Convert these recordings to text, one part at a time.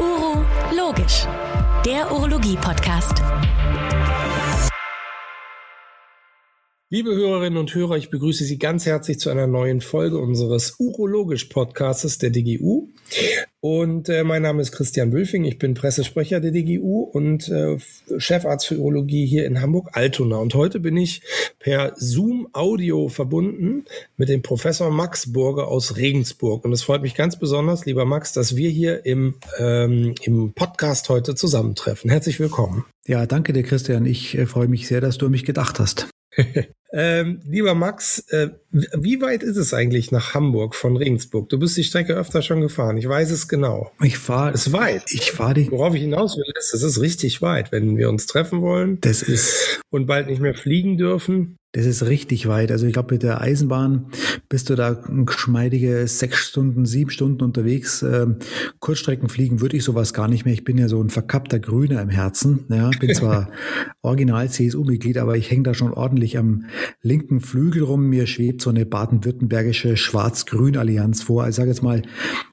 Uro Logisch, der Urologie-Podcast. Liebe Hörerinnen und Hörer, ich begrüße Sie ganz herzlich zu einer neuen Folge unseres Urologisch-Podcasts der DGU. Und äh, mein Name ist Christian Wülfing, ich bin Pressesprecher der DGU und äh, Chefarzt für Urologie hier in Hamburg-Altona. Und heute bin ich per Zoom-Audio verbunden mit dem Professor Max Burger aus Regensburg. Und es freut mich ganz besonders, lieber Max, dass wir hier im, ähm, im Podcast heute zusammentreffen. Herzlich willkommen. Ja, danke dir, Christian. Ich äh, freue mich sehr, dass du an mich gedacht hast. ähm, lieber Max, äh, wie weit ist es eigentlich nach Hamburg von Regensburg? Du bist die Strecke öfter schon gefahren. Ich weiß es genau. Ich fahre. Es ist weit. Ich fahre die. Worauf ich hinaus will, ist, es ist richtig weit, wenn wir uns treffen wollen. Das ist. Und bald nicht mehr fliegen dürfen. Das ist richtig weit. Also ich glaube, mit der Eisenbahn bist du da geschmeidige sechs Stunden, sieben Stunden unterwegs. Ähm, Kurzstreckenfliegen würde ich sowas gar nicht mehr. Ich bin ja so ein verkappter Grüner im Herzen. Ja, bin zwar original CSU-Mitglied, aber ich hänge da schon ordentlich am linken Flügel rum. Mir schwebt so eine baden-württembergische Schwarz-Grün-Allianz vor. Ich sage jetzt mal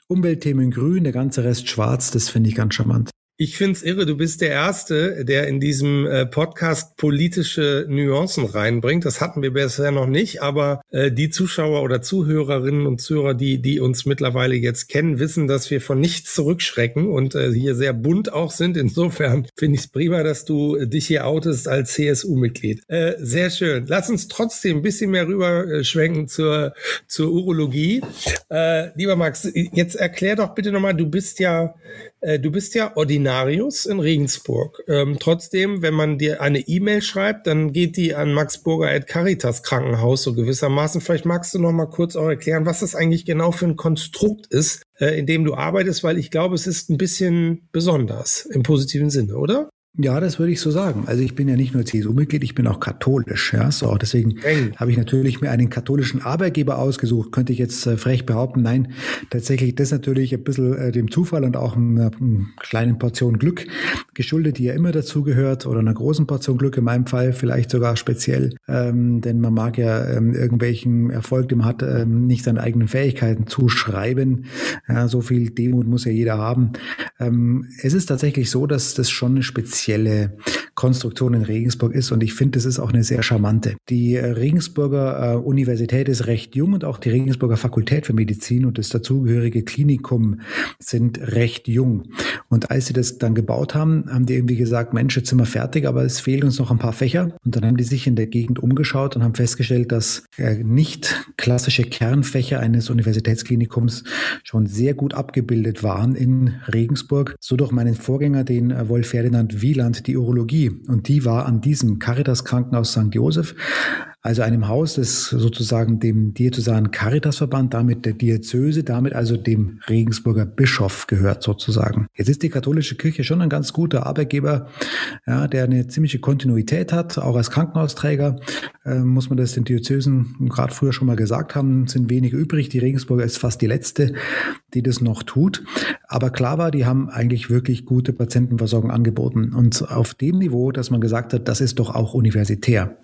Umweltthemen grün, der ganze Rest schwarz. Das finde ich ganz charmant. Ich find's irre, du bist der Erste, der in diesem äh, Podcast politische Nuancen reinbringt. Das hatten wir bisher noch nicht, aber äh, die Zuschauer oder Zuhörerinnen und Zuhörer, die, die uns mittlerweile jetzt kennen, wissen, dass wir von nichts zurückschrecken und äh, hier sehr bunt auch sind. Insofern finde ich es prima, dass du dich hier outest als CSU-Mitglied. Äh, sehr schön. Lass uns trotzdem ein bisschen mehr rüberschwenken zur, zur Urologie. Äh, lieber Max, jetzt erklär doch bitte nochmal, du bist ja äh, du bist ja Ordinarius in Regensburg. Ähm, trotzdem, wenn man dir eine E-Mail schreibt, dann geht die an Max Burger at Caritas Krankenhaus so gewissermaßen. Vielleicht magst du noch mal kurz auch erklären, was das eigentlich genau für ein Konstrukt ist, äh, in dem du arbeitest, weil ich glaube, es ist ein bisschen besonders im positiven Sinne, oder? Ja, das würde ich so sagen. Also ich bin ja nicht nur CSU-Mitglied, ich bin auch katholisch. Ja, so deswegen habe ich natürlich mir einen katholischen Arbeitgeber ausgesucht. Könnte ich jetzt äh, frech behaupten, nein, tatsächlich das natürlich ein bisschen äh, dem Zufall und auch einer, einer, kleinen Portion Glück geschuldet, die ja immer dazugehört oder einer großen Portion Glück in meinem Fall vielleicht sogar speziell, ähm, denn man mag ja ähm, irgendwelchen Erfolg, den man hat, ähm, nicht seine eigenen Fähigkeiten zuschreiben. Ja, so viel Demut muss ja jeder haben. Ähm, es ist tatsächlich so, dass das schon eine spezielle spezielle Konstruktion in Regensburg ist und ich finde, das ist auch eine sehr charmante. Die äh, Regensburger äh, Universität ist recht jung und auch die Regensburger Fakultät für Medizin und das dazugehörige Klinikum sind recht jung. Und als sie das dann gebaut haben, haben die irgendwie gesagt, Mensch, jetzt sind wir fertig, aber es fehlen uns noch ein paar Fächer. Und dann haben die sich in der Gegend umgeschaut und haben festgestellt, dass äh, nicht klassische Kernfächer eines Universitätsklinikums schon sehr gut abgebildet waren in Regensburg. So durch meinen Vorgänger, den Wolf Ferdinand Wieland, die Urologie und die war an diesem Caritas Krankenhaus St. Josef also einem Haus des sozusagen dem Diözesanen Caritasverband, damit der Diözese, damit also dem Regensburger Bischof gehört sozusagen. Jetzt ist die katholische Kirche schon ein ganz guter Arbeitgeber, ja, der eine ziemliche Kontinuität hat, auch als Krankenhausträger äh, muss man das den Diözesen gerade früher schon mal gesagt haben, sind wenige übrig. Die Regensburger ist fast die letzte, die das noch tut. Aber klar war, die haben eigentlich wirklich gute Patientenversorgung angeboten und auf dem Niveau, dass man gesagt hat, das ist doch auch universitär.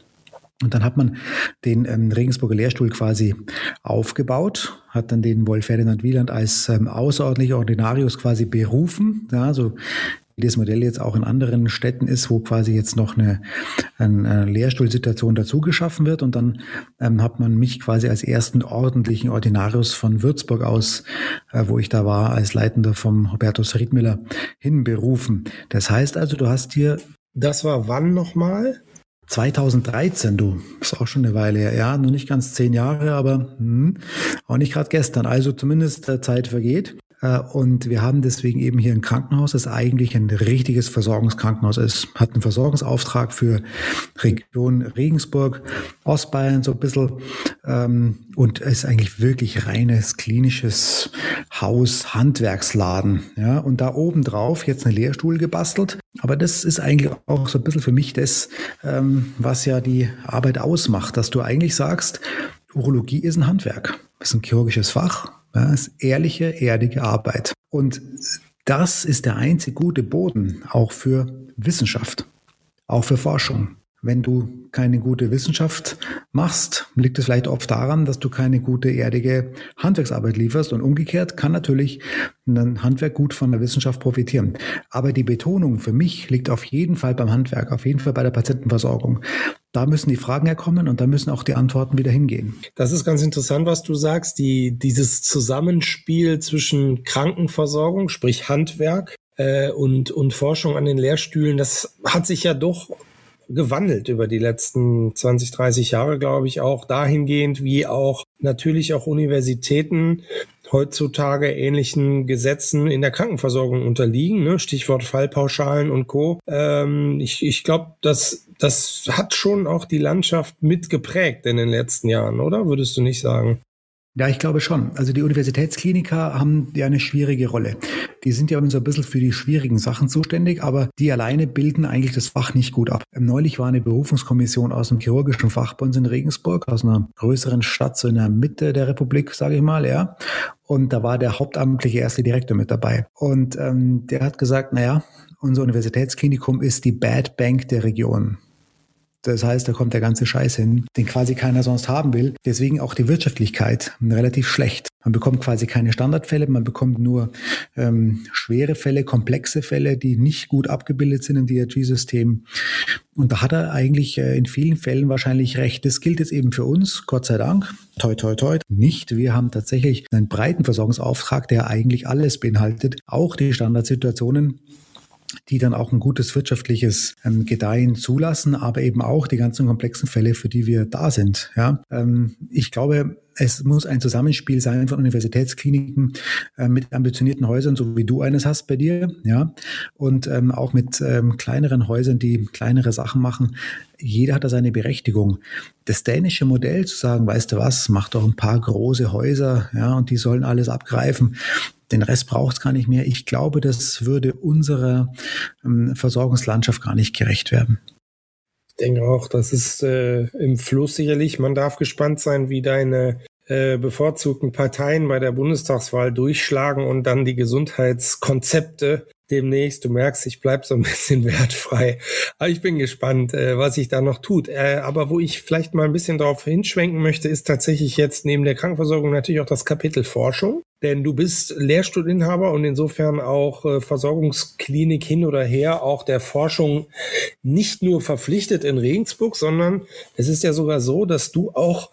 Und dann hat man den ähm, Regensburger Lehrstuhl quasi aufgebaut, hat dann den Wolf Ferdinand Wieland als ähm, außerordentlicher Ordinarius quasi berufen. Ja, so wie das Modell jetzt auch in anderen Städten ist, wo quasi jetzt noch eine, eine Lehrstuhlsituation dazu geschaffen wird. Und dann ähm, hat man mich quasi als ersten ordentlichen Ordinarius von Würzburg aus, äh, wo ich da war, als Leitender vom Hubertus Riedmüller hinberufen. Das heißt also, du hast hier. Das war wann nochmal? 2013, du, ist auch schon eine Weile her. Ja, nur nicht ganz zehn Jahre, aber hm, auch nicht gerade gestern. Also zumindest äh, Zeit vergeht. Äh, und wir haben deswegen eben hier ein Krankenhaus, das eigentlich ein richtiges Versorgungskrankenhaus ist. Hat einen Versorgungsauftrag für Region Regensburg, Ostbayern so ein bisschen ähm, und ist eigentlich wirklich reines klinisches Haus, Handwerksladen. Ja, und da oben drauf jetzt eine Lehrstuhl gebastelt. Aber das ist eigentlich auch so ein bisschen für mich das, ähm, was ja die Arbeit ausmacht, dass du eigentlich sagst, Urologie ist ein Handwerk. Ist ein chirurgisches Fach ja, ist ehrliche, erdige Arbeit. Und das ist der einzige gute Boden auch für Wissenschaft, auch für Forschung. Wenn du keine gute Wissenschaft machst, liegt es vielleicht oft daran, dass du keine gute erdige Handwerksarbeit lieferst und umgekehrt kann natürlich ein Handwerk gut von der Wissenschaft profitieren. Aber die Betonung für mich liegt auf jeden Fall beim Handwerk, auf jeden Fall bei der Patientenversorgung. Da müssen die Fragen herkommen und da müssen auch die Antworten wieder hingehen. Das ist ganz interessant, was du sagst. Die, dieses Zusammenspiel zwischen Krankenversorgung, sprich Handwerk, äh, und, und Forschung an den Lehrstühlen, das hat sich ja doch gewandelt über die letzten 20, 30 Jahre, glaube ich, auch dahingehend, wie auch natürlich auch Universitäten heutzutage ähnlichen Gesetzen in der Krankenversorgung unterliegen, ne? Stichwort Fallpauschalen und Co. Ähm, ich ich glaube, das, das hat schon auch die Landschaft mitgeprägt in den letzten Jahren, oder? Würdest du nicht sagen? Ja, ich glaube schon. Also die Universitätskliniker haben ja eine schwierige Rolle. Die sind ja so ein bisschen für die schwierigen Sachen zuständig, aber die alleine bilden eigentlich das Fach nicht gut ab. Neulich war eine Berufungskommission aus dem chirurgischen Fach bei uns in Regensburg, aus einer größeren Stadt, so in der Mitte der Republik, sage ich mal, ja. Und da war der hauptamtliche erste Direktor mit dabei. Und ähm, der hat gesagt, naja, unser Universitätsklinikum ist die Bad Bank der Region. Das heißt, da kommt der ganze Scheiß hin, den quasi keiner sonst haben will. Deswegen auch die Wirtschaftlichkeit relativ schlecht. Man bekommt quasi keine Standardfälle, man bekommt nur ähm, schwere Fälle, komplexe Fälle, die nicht gut abgebildet sind im DRG-System. Und da hat er eigentlich äh, in vielen Fällen wahrscheinlich recht. Das gilt jetzt eben für uns, Gott sei Dank, toi, toi, toi, nicht. Wir haben tatsächlich einen breiten Versorgungsauftrag, der eigentlich alles beinhaltet, auch die Standardsituationen die dann auch ein gutes wirtschaftliches ähm, Gedeihen zulassen, aber eben auch die ganzen komplexen Fälle, für die wir da sind. Ja, ähm, ich glaube, es muss ein Zusammenspiel sein von Universitätskliniken äh, mit ambitionierten Häusern, so wie du eines hast bei dir, ja, und ähm, auch mit ähm, kleineren Häusern, die kleinere Sachen machen. Jeder hat da seine Berechtigung. Das dänische Modell zu sagen, weißt du was, mach doch ein paar große Häuser, ja, und die sollen alles abgreifen den Rest braucht es gar nicht mehr. Ich glaube, das würde unserer ähm, Versorgungslandschaft gar nicht gerecht werden. Ich denke auch, das ist äh, im Fluss sicherlich. Man darf gespannt sein, wie deine äh, bevorzugten Parteien bei der Bundestagswahl durchschlagen und dann die Gesundheitskonzepte demnächst. Du merkst, ich bleib so ein bisschen wertfrei. Aber ich bin gespannt, äh, was sich da noch tut. Äh, aber wo ich vielleicht mal ein bisschen darauf hinschwenken möchte, ist tatsächlich jetzt neben der Krankenversorgung natürlich auch das Kapitel Forschung. Denn du bist Lehrstuhlinhaber und insofern auch äh, Versorgungsklinik hin oder her, auch der Forschung nicht nur verpflichtet in Regensburg, sondern es ist ja sogar so, dass du auch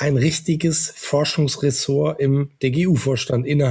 ein richtiges Forschungsressort im DGU-Vorstand inne.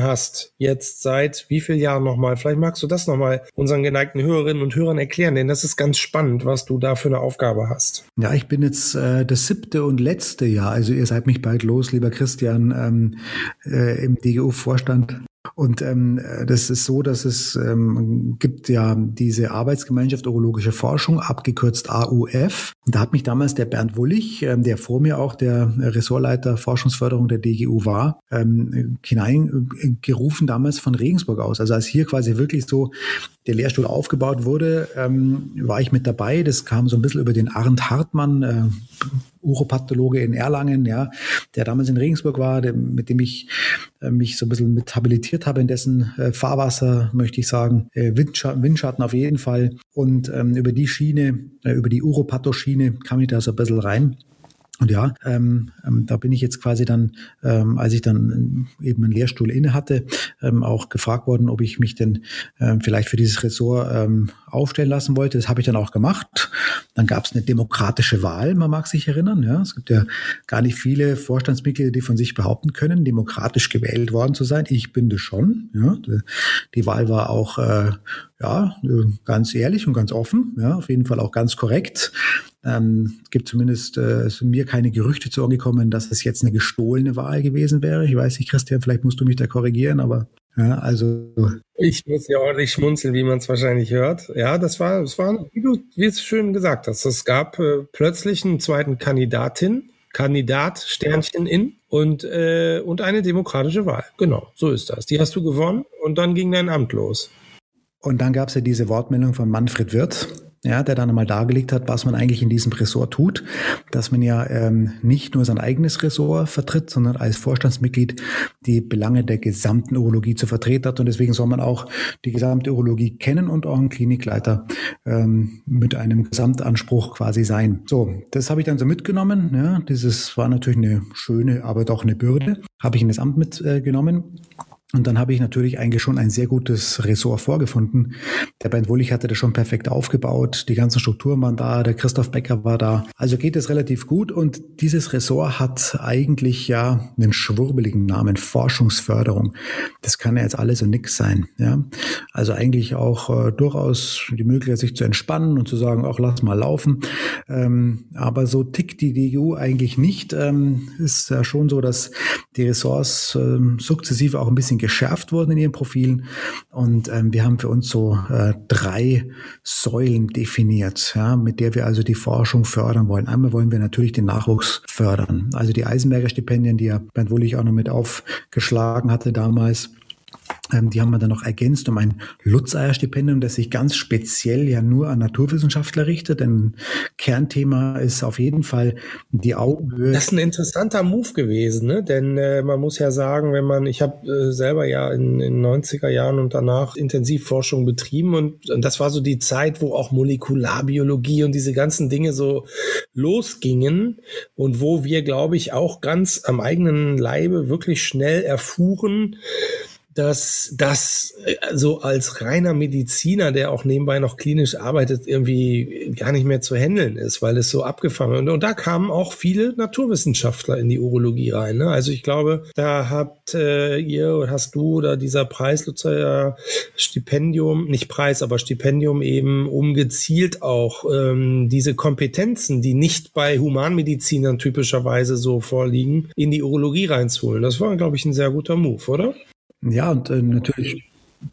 Jetzt seit wie vielen Jahren nochmal? Vielleicht magst du das nochmal unseren geneigten Hörerinnen und Hörern erklären, denn das ist ganz spannend, was du da für eine Aufgabe hast. Ja, ich bin jetzt äh, das siebte und letzte Jahr, also ihr seid mich bald los, lieber Christian, ähm, äh, im DGU-Vorstand. Und ähm, das ist so, dass es ähm, gibt ja diese Arbeitsgemeinschaft Urologische Forschung, abgekürzt AUF. Und da hat mich damals der Bernd Wullig, ähm, der vor mir auch der Ressortleiter Forschungsförderung der DGU war, ähm, hineingerufen damals von Regensburg aus. Also als hier quasi wirklich so der Lehrstuhl aufgebaut wurde, ähm, war ich mit dabei. Das kam so ein bisschen über den Arndt Hartmann, äh, Uropathologe in Erlangen, ja, der damals in Regensburg war, der, mit dem ich äh, mich so ein bisschen mit habilitiert in dessen äh, Fahrwasser, möchte ich sagen, äh, Windschatten, Windschatten auf jeden Fall. Und ähm, über die Schiene, äh, über die Uropathoschiene kam ich da so ein bisschen rein. Und ja, ähm, ähm, da bin ich jetzt quasi dann, ähm, als ich dann eben einen Lehrstuhl inne hatte, ähm, auch gefragt worden, ob ich mich denn ähm, vielleicht für dieses Ressort ähm, aufstellen lassen wollte. Das habe ich dann auch gemacht. Dann gab es eine demokratische Wahl, man mag sich erinnern. Ja, es gibt ja gar nicht viele Vorstandsmitglieder, die von sich behaupten können, demokratisch gewählt worden zu sein. Ich bin das schon. Ja, die Wahl war auch äh, ja ganz ehrlich und ganz offen. Ja, auf jeden Fall auch ganz korrekt. Ähm, gibt zumindest äh, sind mir keine Gerüchte zu Ohren gekommen, dass es jetzt eine gestohlene Wahl gewesen wäre. Ich weiß nicht, Christian, vielleicht musst du mich da korrigieren, aber ja, also. Ich muss ja ordentlich schmunzeln, wie man es wahrscheinlich hört. Ja, das war, es war, wie du, wie es schön gesagt hast, es gab äh, plötzlich einen zweiten Kandidatin, Kandidat, Sternchen in und, äh, und eine demokratische Wahl. Genau, so ist das. Die hast du gewonnen und dann ging dein Amt los. Und dann gab es ja diese Wortmeldung von Manfred Wirth, ja, der dann einmal dargelegt hat, was man eigentlich in diesem Ressort tut, dass man ja ähm, nicht nur sein eigenes Ressort vertritt, sondern als Vorstandsmitglied die Belange der gesamten Urologie zu vertreten hat und deswegen soll man auch die gesamte Urologie kennen und auch ein Klinikleiter ähm, mit einem Gesamtanspruch quasi sein. So, das habe ich dann so mitgenommen. Ja, dieses war natürlich eine schöne, aber doch eine Bürde. Habe ich in das Amt mitgenommen. Und dann habe ich natürlich eigentlich schon ein sehr gutes Ressort vorgefunden. Der Bernd Wullig hatte das schon perfekt aufgebaut. Die ganzen Strukturen waren da. Der Christoph Becker war da. Also geht es relativ gut. Und dieses Ressort hat eigentlich ja einen schwurbeligen Namen. Forschungsförderung. Das kann ja jetzt alles und nix sein. Ja. Also eigentlich auch äh, durchaus die Möglichkeit, sich zu entspannen und zu sagen, auch lass mal laufen. Ähm, aber so tickt die DU eigentlich nicht. Ähm, ist ja schon so, dass die Ressorts ähm, sukzessive auch ein bisschen geschärft wurden in ihren Profilen. Und ähm, wir haben für uns so äh, drei Säulen definiert, ja, mit der wir also die Forschung fördern wollen. Einmal wollen wir natürlich den Nachwuchs fördern. Also die Eisenberger Stipendien, die ja Bernd Wullig auch noch mit aufgeschlagen hatte damals die haben wir dann noch ergänzt um ein Lutzeyer-Stipendium, das sich ganz speziell ja nur an Naturwissenschaftler richtet. Denn Kernthema ist auf jeden Fall die Augenhöhe. Das ist ein interessanter Move gewesen, ne? denn äh, man muss ja sagen, wenn man, ich habe äh, selber ja in den 90er Jahren und danach Intensivforschung betrieben und, und das war so die Zeit, wo auch Molekularbiologie und diese ganzen Dinge so losgingen und wo wir, glaube ich, auch ganz am eigenen Leibe wirklich schnell erfuhren, dass das äh, so als reiner Mediziner, der auch nebenbei noch klinisch arbeitet, irgendwie gar nicht mehr zu handeln ist, weil es so abgefangen wird. Und da kamen auch viele Naturwissenschaftler in die Urologie rein. Ne? Also ich glaube, da habt äh, ihr oder hast du oder dieser Preis, Lutzer Stipendium, nicht Preis, aber Stipendium eben, um gezielt auch ähm, diese Kompetenzen, die nicht bei Humanmedizinern typischerweise so vorliegen, in die Urologie reinzuholen. Das war, glaube ich, ein sehr guter Move, oder? Ja, und äh, natürlich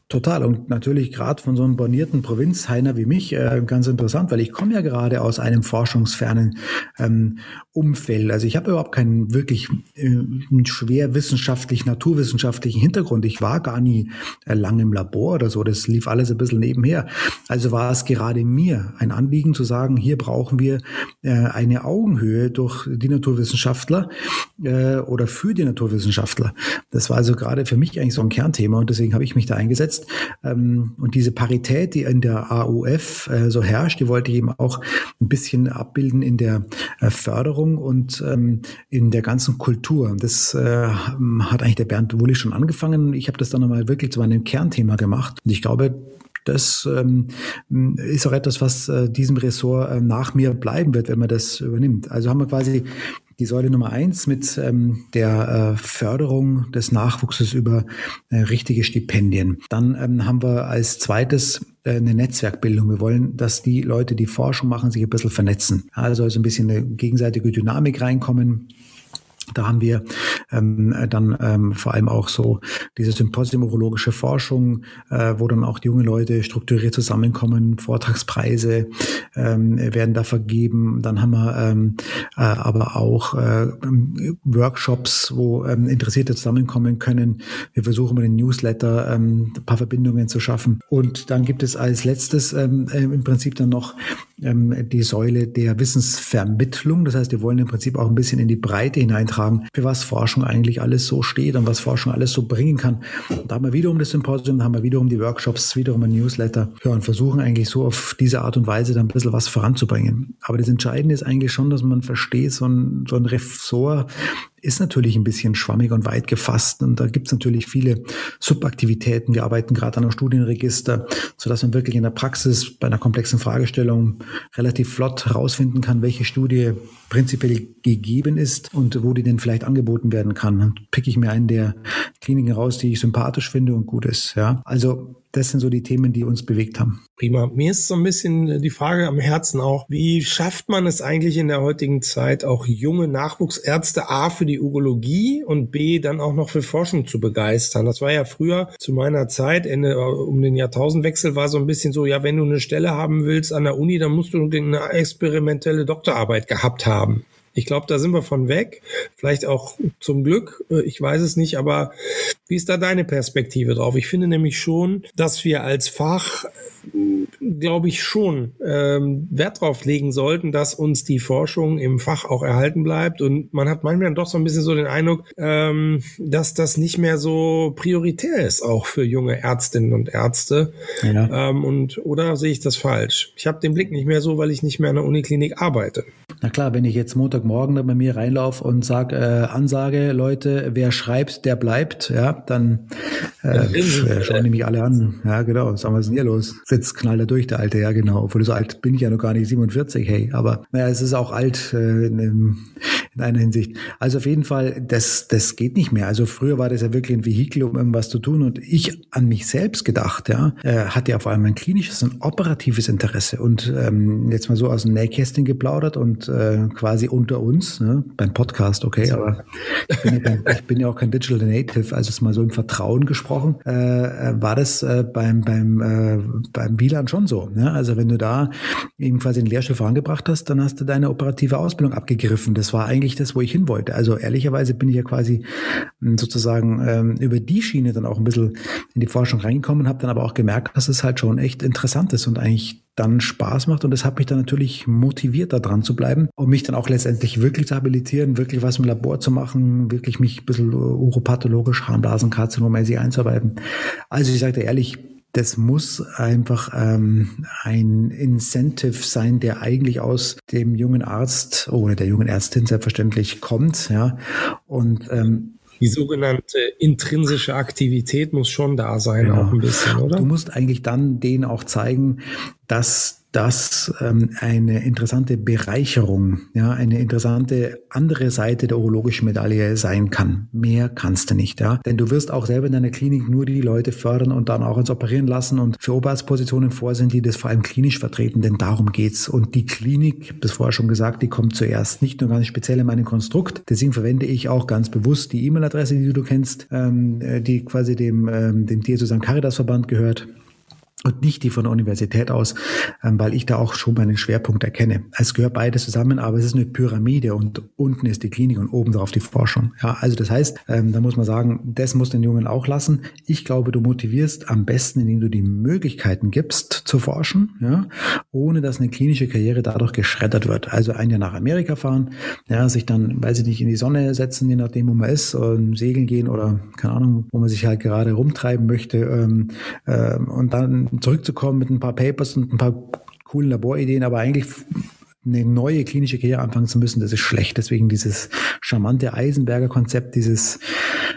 Total. Und natürlich gerade von so einem bornierten Provinzheiner wie mich äh, ganz interessant, weil ich komme ja gerade aus einem forschungsfernen ähm, Umfeld. Also ich habe überhaupt keinen wirklich äh, schwer wissenschaftlich, naturwissenschaftlichen Hintergrund. Ich war gar nie äh, lange im Labor oder so. Das lief alles ein bisschen nebenher. Also war es gerade mir ein Anliegen zu sagen, hier brauchen wir äh, eine Augenhöhe durch die Naturwissenschaftler äh, oder für die Naturwissenschaftler. Das war also gerade für mich eigentlich so ein Kernthema und deswegen habe ich mich da eingesetzt eingesetzt. Ähm, und diese Parität, die in der AUF äh, so herrscht, die wollte ich eben auch ein bisschen abbilden in der äh, Förderung und ähm, in der ganzen Kultur. Das äh, hat eigentlich der Bernd Wulli schon angefangen. Ich habe das dann nochmal wirklich zu meinem Kernthema gemacht. Und ich glaube, das ähm, ist auch etwas, was äh, diesem Ressort äh, nach mir bleiben wird, wenn man das übernimmt. Also haben wir quasi die Säule Nummer eins mit ähm, der äh, Förderung des Nachwuchses über äh, richtige Stipendien. Dann ähm, haben wir als zweites äh, eine Netzwerkbildung. Wir wollen, dass die Leute, die Forschung machen, sich ein bisschen vernetzen. Also, also ein bisschen eine gegenseitige Dynamik reinkommen. Da haben wir ähm, dann ähm, vor allem auch so diese Symposium urologische Forschung, äh, wo dann auch die junge Leute strukturiert zusammenkommen, Vortragspreise ähm, werden da vergeben. Dann haben wir ähm, äh, aber auch äh, Workshops, wo ähm, Interessierte zusammenkommen können. Wir versuchen mit den Newsletter ähm, ein paar Verbindungen zu schaffen. Und dann gibt es als letztes ähm, äh, im Prinzip dann noch ähm, die Säule der Wissensvermittlung. Das heißt, wir wollen im Prinzip auch ein bisschen in die Breite hineintragen, für was Forschung eigentlich alles so steht und was Forschung alles so bringen kann. Da haben wir wiederum das Symposium, da haben wir wiederum die Workshops, wiederum ein Newsletter. Ja, und versuchen eigentlich so auf diese Art und Weise dann ein bisschen was voranzubringen. Aber das Entscheidende ist eigentlich schon, dass man versteht, so ein, so ein Ressort ist natürlich ein bisschen schwammig und weit gefasst und da gibt es natürlich viele Subaktivitäten. Wir arbeiten gerade an einem Studienregister, sodass man wirklich in der Praxis bei einer komplexen Fragestellung relativ flott herausfinden kann, welche Studie prinzipiell gegeben ist und wo die denn vielleicht angeboten werden kann. Dann picke ich mir einen der Kliniken raus, die ich sympathisch finde und gut ist. Ja, also das sind so die Themen, die uns bewegt haben. Prima. Mir ist so ein bisschen die Frage am Herzen auch, wie schafft man es eigentlich in der heutigen Zeit auch junge Nachwuchsärzte A für die Urologie und B dann auch noch für Forschung zu begeistern? Das war ja früher zu meiner Zeit, Ende um den Jahrtausendwechsel war so ein bisschen so, ja, wenn du eine Stelle haben willst an der Uni, dann musst du eine experimentelle Doktorarbeit gehabt haben. Ich glaube, da sind wir von weg. Vielleicht auch zum Glück. Äh, ich weiß es nicht, aber wie ist da deine Perspektive drauf? Ich finde nämlich schon, dass wir als Fach glaube ich, schon ähm, Wert drauf legen sollten, dass uns die Forschung im Fach auch erhalten bleibt. Und man hat manchmal doch so ein bisschen so den Eindruck, ähm, dass das nicht mehr so prioritär ist, auch für junge Ärztinnen und Ärzte. Ja. Ähm, und oder sehe ich das falsch? Ich habe den Blick nicht mehr so, weil ich nicht mehr an der Uniklinik arbeite. Na klar, wenn ich jetzt Montagmorgen bei mir reinlaufe und sage, äh, Ansage, Leute, wer schreibt, der bleibt, ja, dann äh, ja, schauen die mich alle an. Ja, genau. Sagen wir, was ist denn hier los? Jetzt knallt er durch, der Alte, ja, genau. Obwohl so alt bin ich ja noch gar nicht, 47, hey. Aber naja, es ist auch alt äh, in, in einer Hinsicht. Also auf jeden Fall, das, das geht nicht mehr. Also früher war das ja wirklich ein Vehikel, um irgendwas zu tun. Und ich an mich selbst gedacht, ja, äh, hatte ja vor allem ein klinisches und operatives Interesse. Und ähm, jetzt mal so aus dem Nähkästchen geplaudert und äh, quasi unter uns, ne, beim Podcast, okay, aber ich bin, ja kein, ich bin ja auch kein Digital Native, also es mal so im Vertrauen gesprochen, äh, äh war das äh, beim, beim, äh, beim WLAN schon so. Ne? Also wenn du da eben quasi den Lehrstuhl vorangebracht hast, dann hast du deine operative Ausbildung abgegriffen. Das war eigentlich das, wo ich hin wollte. Also ehrlicherweise bin ich ja quasi hm, sozusagen ähm, über die Schiene dann auch ein bisschen in die Forschung reingekommen, habe dann aber auch gemerkt, dass es halt schon echt interessant ist und eigentlich dann Spaß macht. Und das hat mich dann natürlich motiviert, da dran zu bleiben und mich dann auch letztendlich wirklich zu habilitieren, wirklich was im Labor zu machen, wirklich mich ein bisschen uropathologisch, Harnblasenkarzinomäßig einzuarbeiten. Also ich sagte ehrlich, das muss einfach ähm, ein Incentive sein, der eigentlich aus dem jungen Arzt oder der jungen Ärztin selbstverständlich kommt, ja. Und ähm, die sogenannte intrinsische Aktivität muss schon da sein, genau. auch ein bisschen, oder? Du musst eigentlich dann denen auch zeigen, dass das ähm, eine interessante Bereicherung, ja, eine interessante andere Seite der urologischen Medaille sein kann. Mehr kannst du nicht, ja. Denn du wirst auch selber in deiner Klinik nur die Leute fördern und dann auch uns operieren lassen und für Oberarztpositionen vorsehen, die das vor allem klinisch vertreten, denn darum geht's. Und die Klinik, das vorher schon gesagt, die kommt zuerst. Nicht nur ganz speziell in meinem Konstrukt. Deswegen verwende ich auch ganz bewusst die E-Mail-Adresse, die du kennst, ähm, die quasi dem, ähm, dem Diözesan Caritas Verband gehört und nicht die von der Universität aus, ähm, weil ich da auch schon meinen Schwerpunkt erkenne. Es gehört beides zusammen, aber es ist eine Pyramide und unten ist die Klinik und oben drauf die Forschung. Ja, also das heißt, ähm, da muss man sagen, das muss den Jungen auch lassen. Ich glaube, du motivierst am besten, indem du die Möglichkeiten gibst zu forschen, ja, ohne dass eine klinische Karriere dadurch geschreddert wird. Also ein Jahr nach Amerika fahren, ja, sich dann, weiß ich nicht, in die Sonne setzen, je nachdem, wo man ist, und segeln gehen oder keine Ahnung, wo man sich halt gerade rumtreiben möchte ähm, äh, und dann zurückzukommen mit ein paar Papers und ein paar coolen Laborideen, aber eigentlich eine neue klinische Karriere anfangen zu müssen, das ist schlecht. Deswegen dieses charmante Eisenberger Konzept, dieses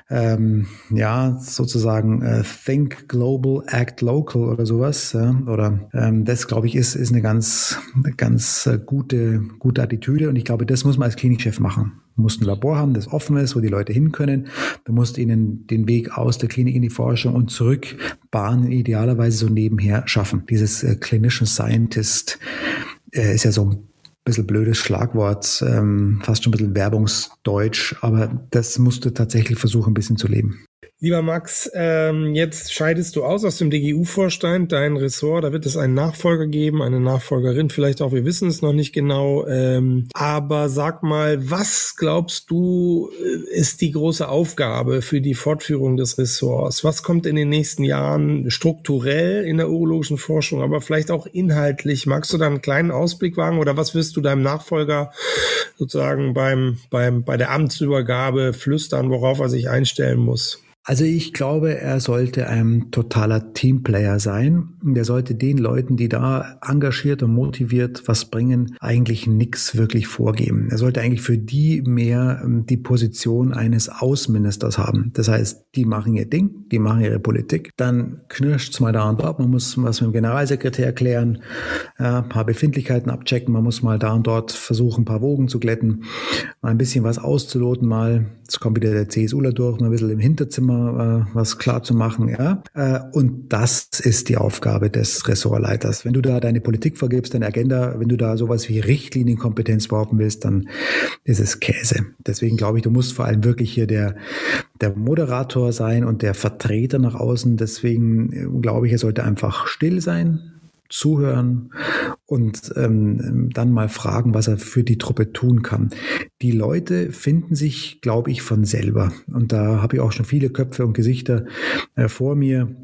ähm, ja sozusagen äh, Think Global, Act Local oder sowas, ja, oder ähm, das glaube ich ist ist eine ganz eine ganz äh, gute gute Attitüde und ich glaube, das muss man als Klinikchef machen. Du musst ein Labor haben, das offen ist, wo die Leute hin können. Du musst ihnen den Weg aus der Klinik in die Forschung und zurück bahnen, idealerweise so nebenher schaffen. Dieses äh, Clinician Scientist äh, ist ja so ein bisschen blödes Schlagwort, ähm, fast schon ein bisschen Werbungsdeutsch, aber das musst du tatsächlich versuchen, ein bisschen zu leben. Lieber Max, ähm, jetzt scheidest du aus aus dem DGU-Vorstand, dein Ressort. Da wird es einen Nachfolger geben, eine Nachfolgerin, vielleicht auch. Wir wissen es noch nicht genau. Ähm, aber sag mal, was glaubst du äh, ist die große Aufgabe für die Fortführung des Ressorts? Was kommt in den nächsten Jahren strukturell in der urologischen Forschung, aber vielleicht auch inhaltlich? Magst du da einen kleinen Ausblick wagen oder was wirst du deinem Nachfolger sozusagen beim, beim, bei der Amtsübergabe flüstern, worauf er sich einstellen muss? Also ich glaube, er sollte ein totaler Teamplayer sein. Der sollte den Leuten, die da engagiert und motiviert was bringen, eigentlich nichts wirklich vorgeben. Er sollte eigentlich für die mehr ähm, die Position eines Außenministers haben. Das heißt, die machen ihr Ding, die machen ihre Politik. Dann knirscht's mal da und dort. Man muss was mit dem Generalsekretär klären, ja, ein paar Befindlichkeiten abchecken. Man muss mal da und dort versuchen, ein paar Wogen zu glätten, mal ein bisschen was auszuloten. Mal, jetzt kommt wieder der CSUler durch, mal ein bisschen im Hinterzimmer äh, was klar zu machen. Ja? Äh, und das ist die Aufgabe des Ressortleiters. Wenn du da deine Politik vergibst, deine Agenda, wenn du da sowas wie Richtlinienkompetenz behaupten willst, dann ist es Käse. Deswegen glaube ich, du musst vor allem wirklich hier der, der Moderator sein und der Vertreter nach außen. Deswegen äh, glaube ich, er sollte einfach still sein, zuhören und ähm, dann mal fragen, was er für die Truppe tun kann. Die Leute finden sich, glaube ich, von selber. Und da habe ich auch schon viele Köpfe und Gesichter äh, vor mir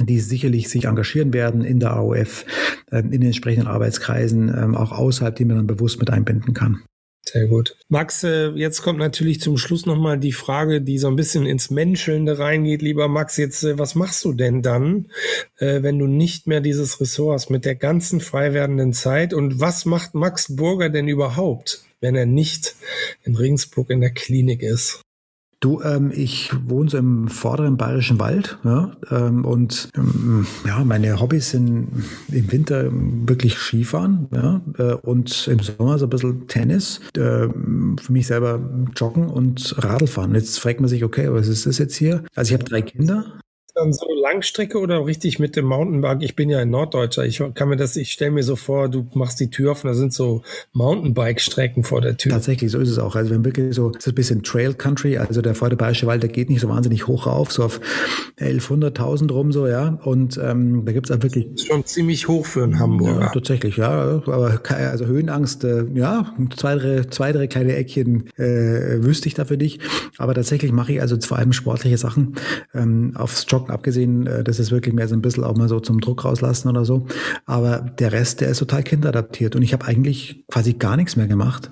die sicherlich sich engagieren werden in der AOF, ähm, in den entsprechenden Arbeitskreisen, ähm, auch außerhalb, die man dann bewusst mit einbinden kann. Sehr gut. Max, äh, jetzt kommt natürlich zum Schluss nochmal die Frage, die so ein bisschen ins Menschelnde reingeht. Lieber Max, jetzt, äh, was machst du denn dann, äh, wenn du nicht mehr dieses Ressort hast mit der ganzen frei werdenden Zeit? Und was macht Max Burger denn überhaupt, wenn er nicht in Regensburg in der Klinik ist? Du, ähm, ich wohne so im vorderen bayerischen Wald ja, ähm, und ähm, ja, meine Hobbys sind im Winter wirklich Skifahren ja, äh, und im Sommer so ein bisschen Tennis, äh, für mich selber Joggen und Radlfahren. Jetzt fragt man sich, okay, was ist das jetzt hier? Also ich habe drei Kinder dann so Langstrecke oder richtig mit dem Mountainbike? Ich bin ja ein Norddeutscher. Ich kann mir das, ich stelle mir so vor, du machst die Tür auf und da sind so Mountainbike-Strecken vor der Tür. Tatsächlich, so ist es auch. Also wenn wirklich so, ist ein bisschen Trail Country, also der Vorderbayerische Wald, der geht nicht so wahnsinnig hoch rauf, so auf 1100.000 rum so, ja. Und ähm, da gibt's auch wirklich. Das ist schon ziemlich hoch für einen Hamburger. Ja, tatsächlich, ja. Aber also Höhenangst, äh, ja, zwei, drei, zwei, drei kleine Eckchen äh, wüsste ich da für dich. Aber tatsächlich mache ich also vor allem sportliche Sachen ähm, aufs Joggen abgesehen, äh, das ist wirklich mehr so ein bisschen auch mal so zum Druck rauslassen oder so. Aber der Rest, der ist total kinderadaptiert. Und ich habe eigentlich quasi gar nichts mehr gemacht,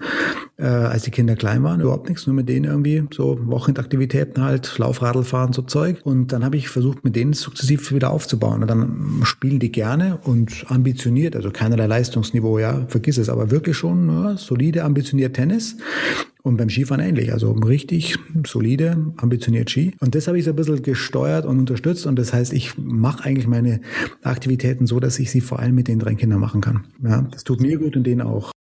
äh, als die Kinder klein waren, überhaupt nichts, nur mit denen irgendwie so Wochenendaktivitäten halt, Laufradl fahren, so Zeug. Und dann habe ich versucht, mit denen sukzessiv wieder aufzubauen. Und dann spielen die gerne und ambitioniert, also keinerlei Leistungsniveau, ja, vergiss es, aber wirklich schon ja, solide, ambitioniert Tennis. Und beim Skifahren ähnlich, also richtig solide, ambitioniert Ski. Und das habe ich so ein bisschen gesteuert und unterstützt. Und das heißt, ich mache eigentlich meine Aktivitäten so, dass ich sie vor allem mit den drei Kindern machen kann. Ja, das tut mir gut und denen auch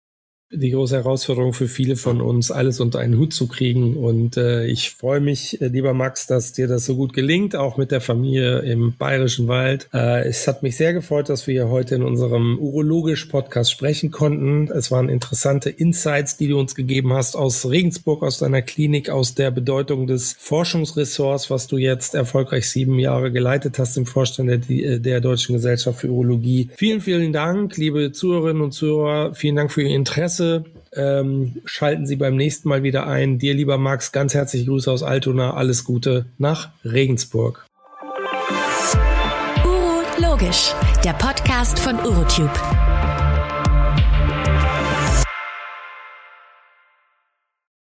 die große Herausforderung für viele von uns, alles unter einen Hut zu kriegen. Und äh, ich freue mich, äh, lieber Max, dass dir das so gut gelingt, auch mit der Familie im Bayerischen Wald. Äh, es hat mich sehr gefreut, dass wir hier heute in unserem Urologisch-Podcast sprechen konnten. Es waren interessante Insights, die du uns gegeben hast aus Regensburg, aus deiner Klinik, aus der Bedeutung des Forschungsressorts, was du jetzt erfolgreich sieben Jahre geleitet hast im Vorstand der, der Deutschen Gesellschaft für Urologie. Vielen, vielen Dank, liebe Zuhörerinnen und Zuhörer. Vielen Dank für Ihr Interesse Interesse. Ähm, schalten Sie beim nächsten Mal wieder ein. Dir, lieber Max, ganz herzliche Grüße aus Altona. Alles Gute nach Regensburg. Uro Logisch, der Podcast von Urotube.